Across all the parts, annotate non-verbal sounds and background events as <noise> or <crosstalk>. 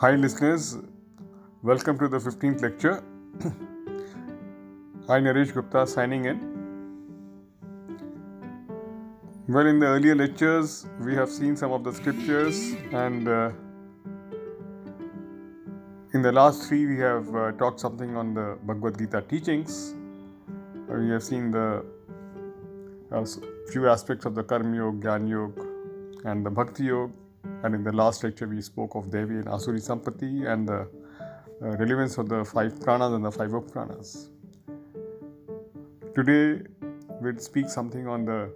Hi, listeners. Welcome to the 15th lecture. Hi, Naresh Gupta signing in. Well, in the earlier lectures, we have seen some of the scriptures, and uh, in the last three, we have uh, talked something on the Bhagavad Gita teachings. Uh, we have seen the uh, few aspects of the Karma Yoga, Gyan Yoga, and the Bhakti Yoga. And in the last lecture, we spoke of Devi and Asuri Sampati and the uh, relevance of the five pranas and the five pranas. Today, we'll speak something on the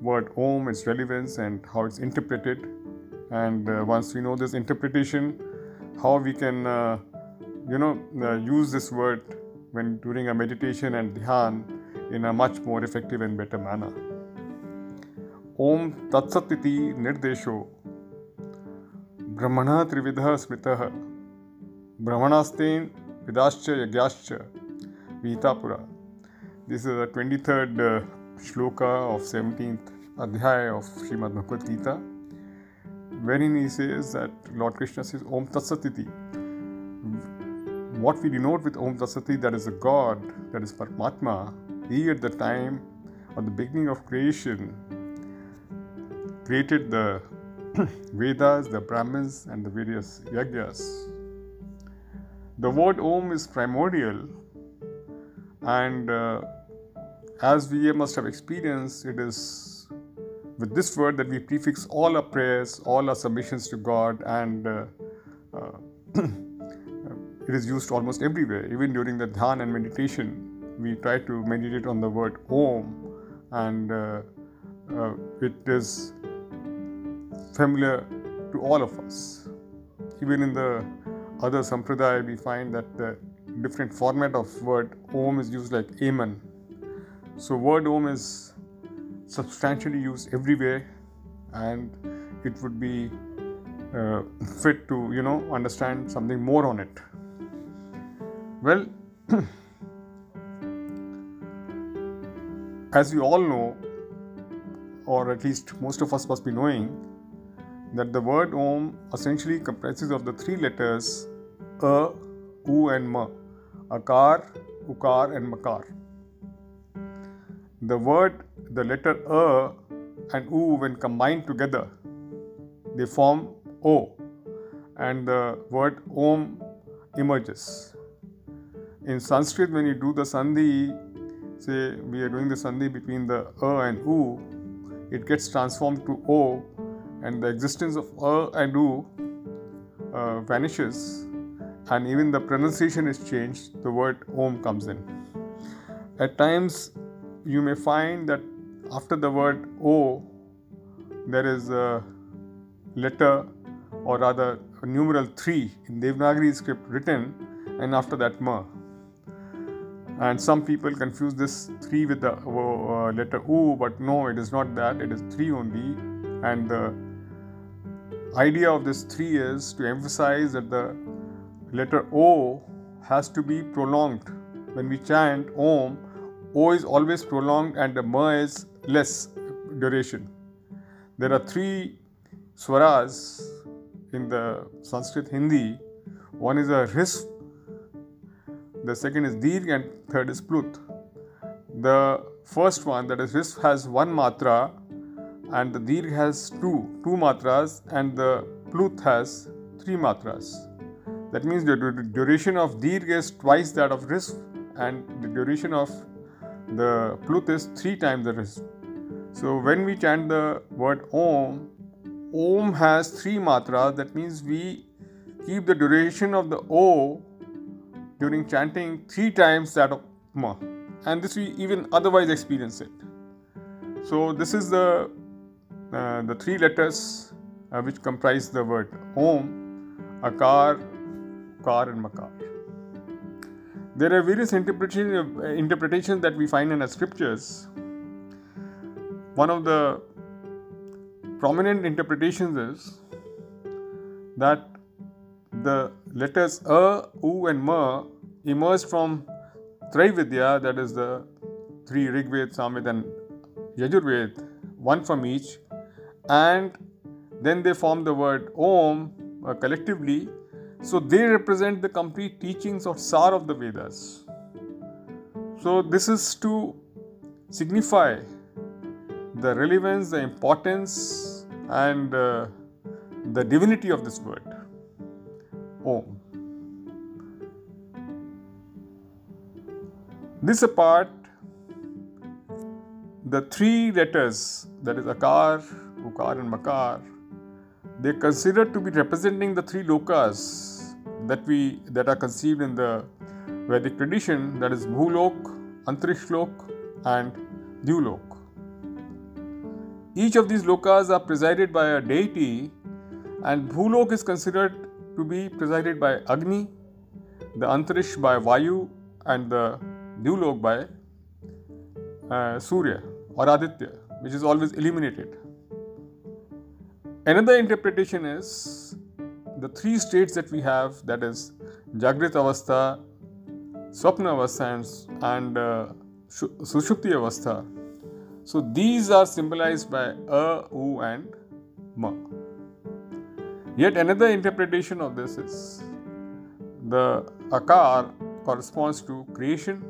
word Om, its relevance, and how it's interpreted. And uh, once we know this interpretation, how we can, uh, you know, uh, use this word when during a meditation and dhyan in a much more effective and better manner. Om Tatsatiti Nirdesho ब्रह्मण त्रिविध स्मृत। ब्रह्मणास्तेन विदाश्च यज्ञाश्च वीतापुरा this is the twenty third shloka of seventeenth adhyaya of Shrimad Bhagavad Gita when in E is that Lord Krishna says Om Tatsat what we denote with Om Tatsat that is a god that is paramatma he at the time of the beginning of creation created the <coughs> Vedas, the Brahmins, and the various yajnas. The word Om is primordial, and uh, as we must have experienced, it is with this word that we prefix all our prayers, all our submissions to God, and uh, uh, <coughs> it is used almost everywhere. Even during the dhyan and meditation, we try to meditate on the word Om, and uh, uh, it is familiar to all of us. Even in the other sampradaya, we find that the different format of word Om is used like Amen. So word Om is substantially used everywhere, and it would be uh, fit to you know understand something more on it. Well, <clears throat> as we all know, or at least most of us must be knowing, that the word Om essentially comprises of the three letters A, U, and Ma Akar, Ukar, and Makar. The word, the letter A and U, when combined together, they form O, and the word Om emerges. In Sanskrit, when you do the sandhi, say we are doing the sandhi between the A and U, it gets transformed to O and the existence of a and u uh, vanishes and even the pronunciation is changed the word om comes in. At times you may find that after the word o there is a letter or rather a numeral 3 in devanagari script written and after that ma. And some people confuse this 3 with the uh, letter u but no it is not that. It is 3 only and the idea of this 3 is to emphasize that the letter o has to be prolonged. When we chant om o is always prolonged and the ma is less duration. There are three swaras in the sanskrit hindi. One is a risp the second is dirg and third is plut the first one that is risp has one matra and the dirg has two two matras and the pluth has three matras. That means the duration of dirg is twice that of risp and the duration of the pluth is three times the risp so when we chant the word om om has three matras that means we keep the duration of the o during chanting three times that of ma. And this we even otherwise experience it. So this is the uh, the three letters uh, which comprise the word Om, Akar, Kar, and Makar. There are various interpretation, uh, interpretations that we find in the scriptures. One of the prominent interpretations is that the letters A, U, and Ma emerged from Traividya, that is the three Rigved, Samved, and Yajurved, one from each, and then they form the word Om uh, collectively, So they represent the complete teachings or sar of the Vedas. So this is to signify the relevance, the importance, and uh, the divinity of this word. Om. This apart, the three letters, that is Akar, Ukar, and Makar, they are considered to be representing the three lokas that we that are conceived in the Vedic tradition, that is Bhulok, Antarishlok, and Dyulok. Each of these lokas are presided by a deity, and Bhulok is considered to be presided by Agni, the Antarish by Vayu, and the Dyulok by uh, Surya or Aditya, which is always illuminated. Another interpretation is the three states that we have that is Jagrit Avastha, Swapna Avastha, and uh, Sushupti Avastha. So these are symbolized by A, U, and Ma. Yet another interpretation of this is the Akar corresponds to creation,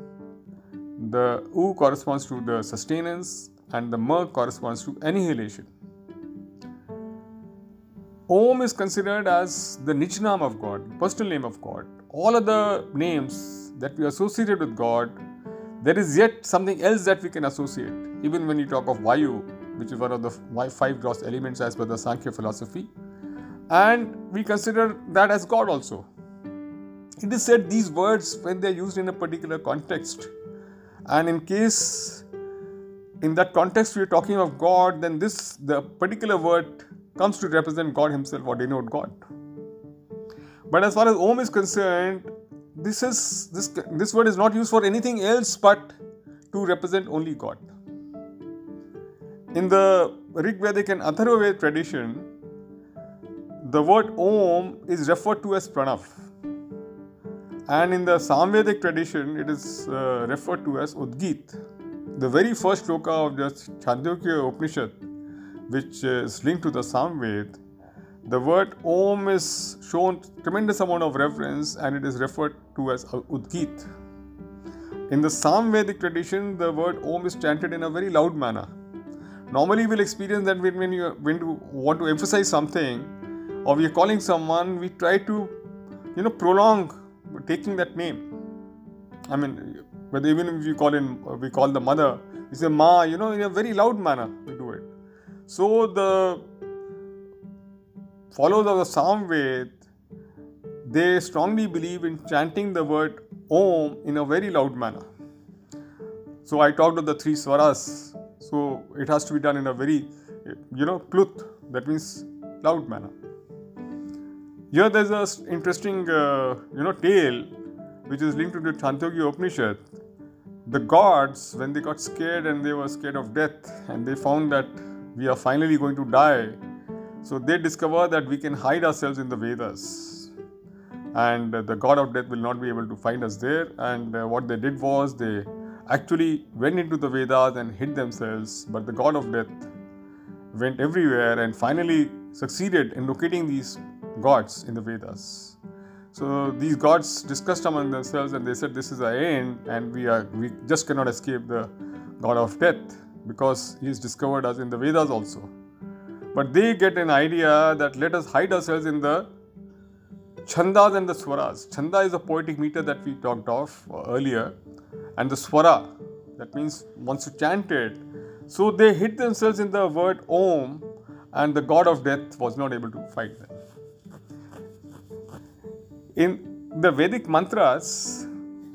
the U corresponds to the sustenance, and the Ma corresponds to annihilation. Om is considered as the Nijnam of God, personal name of God. All other names that we associated with God, there is yet something else that we can associate. Even when you talk of Vayu, which is one of the five gross elements as per the Sankhya philosophy, and we consider that as God also. It is said these words, when they are used in a particular context, and in case in that context we are talking of God, then this the particular word comes to represent God Himself or denote God. But as far as Om is concerned, this is this this word is not used for anything else but to represent only God. In the Rig Vedic and Atharva tradition, the word Om is referred to as Pranav. And in the Samvedic tradition, it is uh, referred to as Udgit. The very first sloka of the Chandogya Upanishad which is linked to the Samved, the word Om is shown tremendous amount of reverence and it is referred to as Udgit. In the Samvedic tradition, the word Om is chanted in a very loud manner. Normally, we'll experience that when, when you when you want to emphasize something or we are calling someone, we try to, you know, prolong taking that name. I mean, whether even if we call in, we call the mother, we say Ma, you know, in a very loud manner we. So the followers of the Samved, they strongly believe in chanting the word Om in a very loud manner. So I talked of the three swaras. So it has to be done in a very, you know, plut, that means loud manner. Here there's a interesting, uh, you know, tale which is linked to the Chandogya Upanishad. The gods, when they got scared and they were scared of death, and they found that we are finally going to die. So they discover that we can hide ourselves in the Vedas. And the god of death will not be able to find us there. And uh, what they did was they actually went into the Vedas and hid themselves. But the god of death went everywhere and finally succeeded in locating these gods in the Vedas. So these gods discussed among themselves and they said, This is our end, and we are we just cannot escape the god of death because he is discovered as in the Vedas also. But they get an idea that let us hide ourselves in the chandas and the swaras. Chanda is a poetic meter that we talked of earlier, and the swara, that means once you chant it. So they hid themselves in the word Om, and the god of death was not able to fight them. In the Vedic mantras,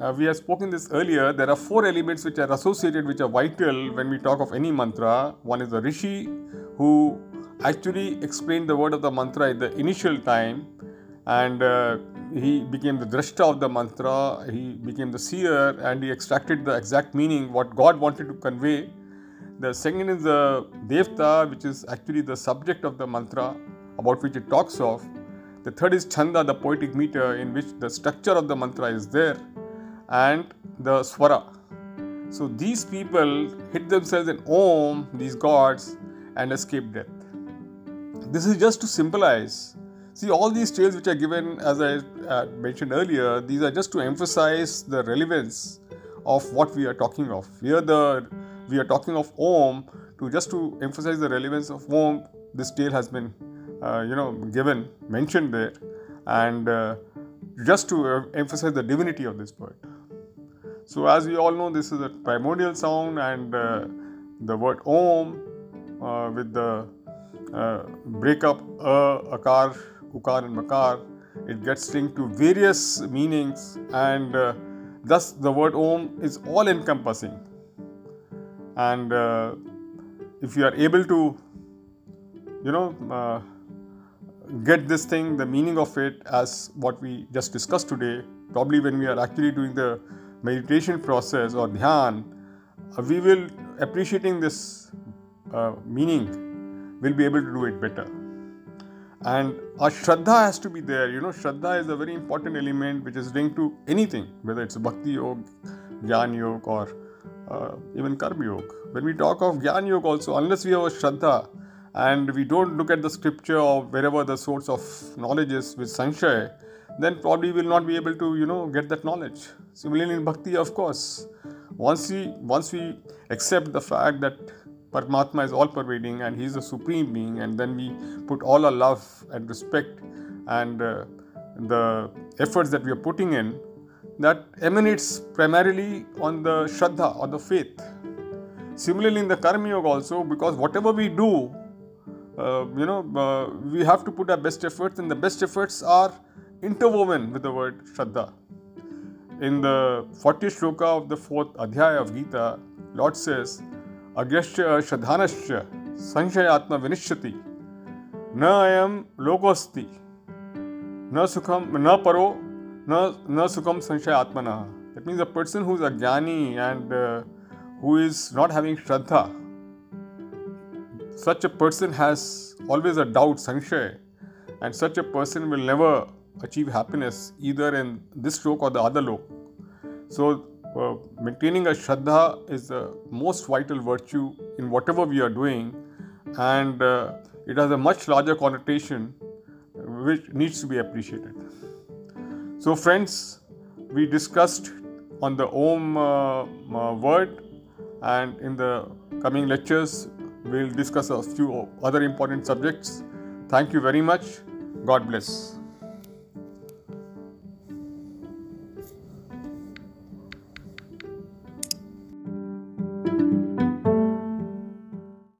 uh, we have spoken this earlier. There are four elements which are associated, which are vital when we talk of any mantra. One is the rishi, who actually explained the word of the mantra in the initial time, and uh, he became the drashta of the mantra. He became the seer, and he extracted the exact meaning what God wanted to convey. The second is the devta, which is actually the subject of the mantra about which it talks of. The third is chanda, the poetic meter, in which the structure of the mantra is there and the swara. So these people hit themselves in Om, these gods, and escape death. This is just to symbolize See, all these tales which are given, as I uh, mentioned earlier, these are just to emphasize the relevance of what we are talking of. Here, the we are talking of Om to just to emphasize the relevance of Om. This tale has been, uh, you know, given mentioned there, and uh, just to uh, emphasize the divinity of this word. So, as we all know, this is a primordial sound, and uh, the word Om uh, with the uh, breakup a, akar, ukar, and makar, it gets linked to various meanings, and uh, thus the word Om is all encompassing. And uh, if you are able to, you know, uh, get this thing, the meaning of it, as what we just discussed today, probably when we are actually doing the meditation process or dhyan, uh, we will appreciating this uh, meaning, will be able to do it better. And our Shraddha has to be there. You know, Shraddha is a very important element which is linked to anything, whether it's Bhakti Yoga, Jnana Yoga, or uh, even Karma Yoga. When we talk of Jnana Yoga also, unless we have a Shraddha, and we don't look at the scripture or wherever the source of knowledge is with Sanshaya, then probably we'll not be able to, you know, get that knowledge. Similarly in Bhakti, of course, once we once we accept the fact that Paramatma is all pervading and He is the supreme being, and then we put all our love and respect and uh, the efforts that we are putting in, that emanates primarily on the Shraddha or the faith. Similarly, in the Karma Yoga also, because whatever we do, uh, you know, uh, we have to put our best efforts, and the best efforts are interwoven with the word Shraddha. In the 40th shloka of the fourth Adhyaya of Gita, Lord says, Agyasya Shadhanasya Sanshayatma Vinishyati Na ayam logosti Na sukham na paro na, na sukham sanshayatmana. That means a person who is a jnani and uh, who is not having Shraddha, such a person has always a doubt, sanshaya, and such a person will never achieve happiness either in this lok or the other lok. So, uh, maintaining a shraddha is the most vital virtue in whatever we are doing, and uh, it has a much larger connotation which needs to be appreciated. So, friends, we discussed on the Om uh, uh word, and in the coming lectures, we'll discuss a few other important subjects. Thank you very much. God bless.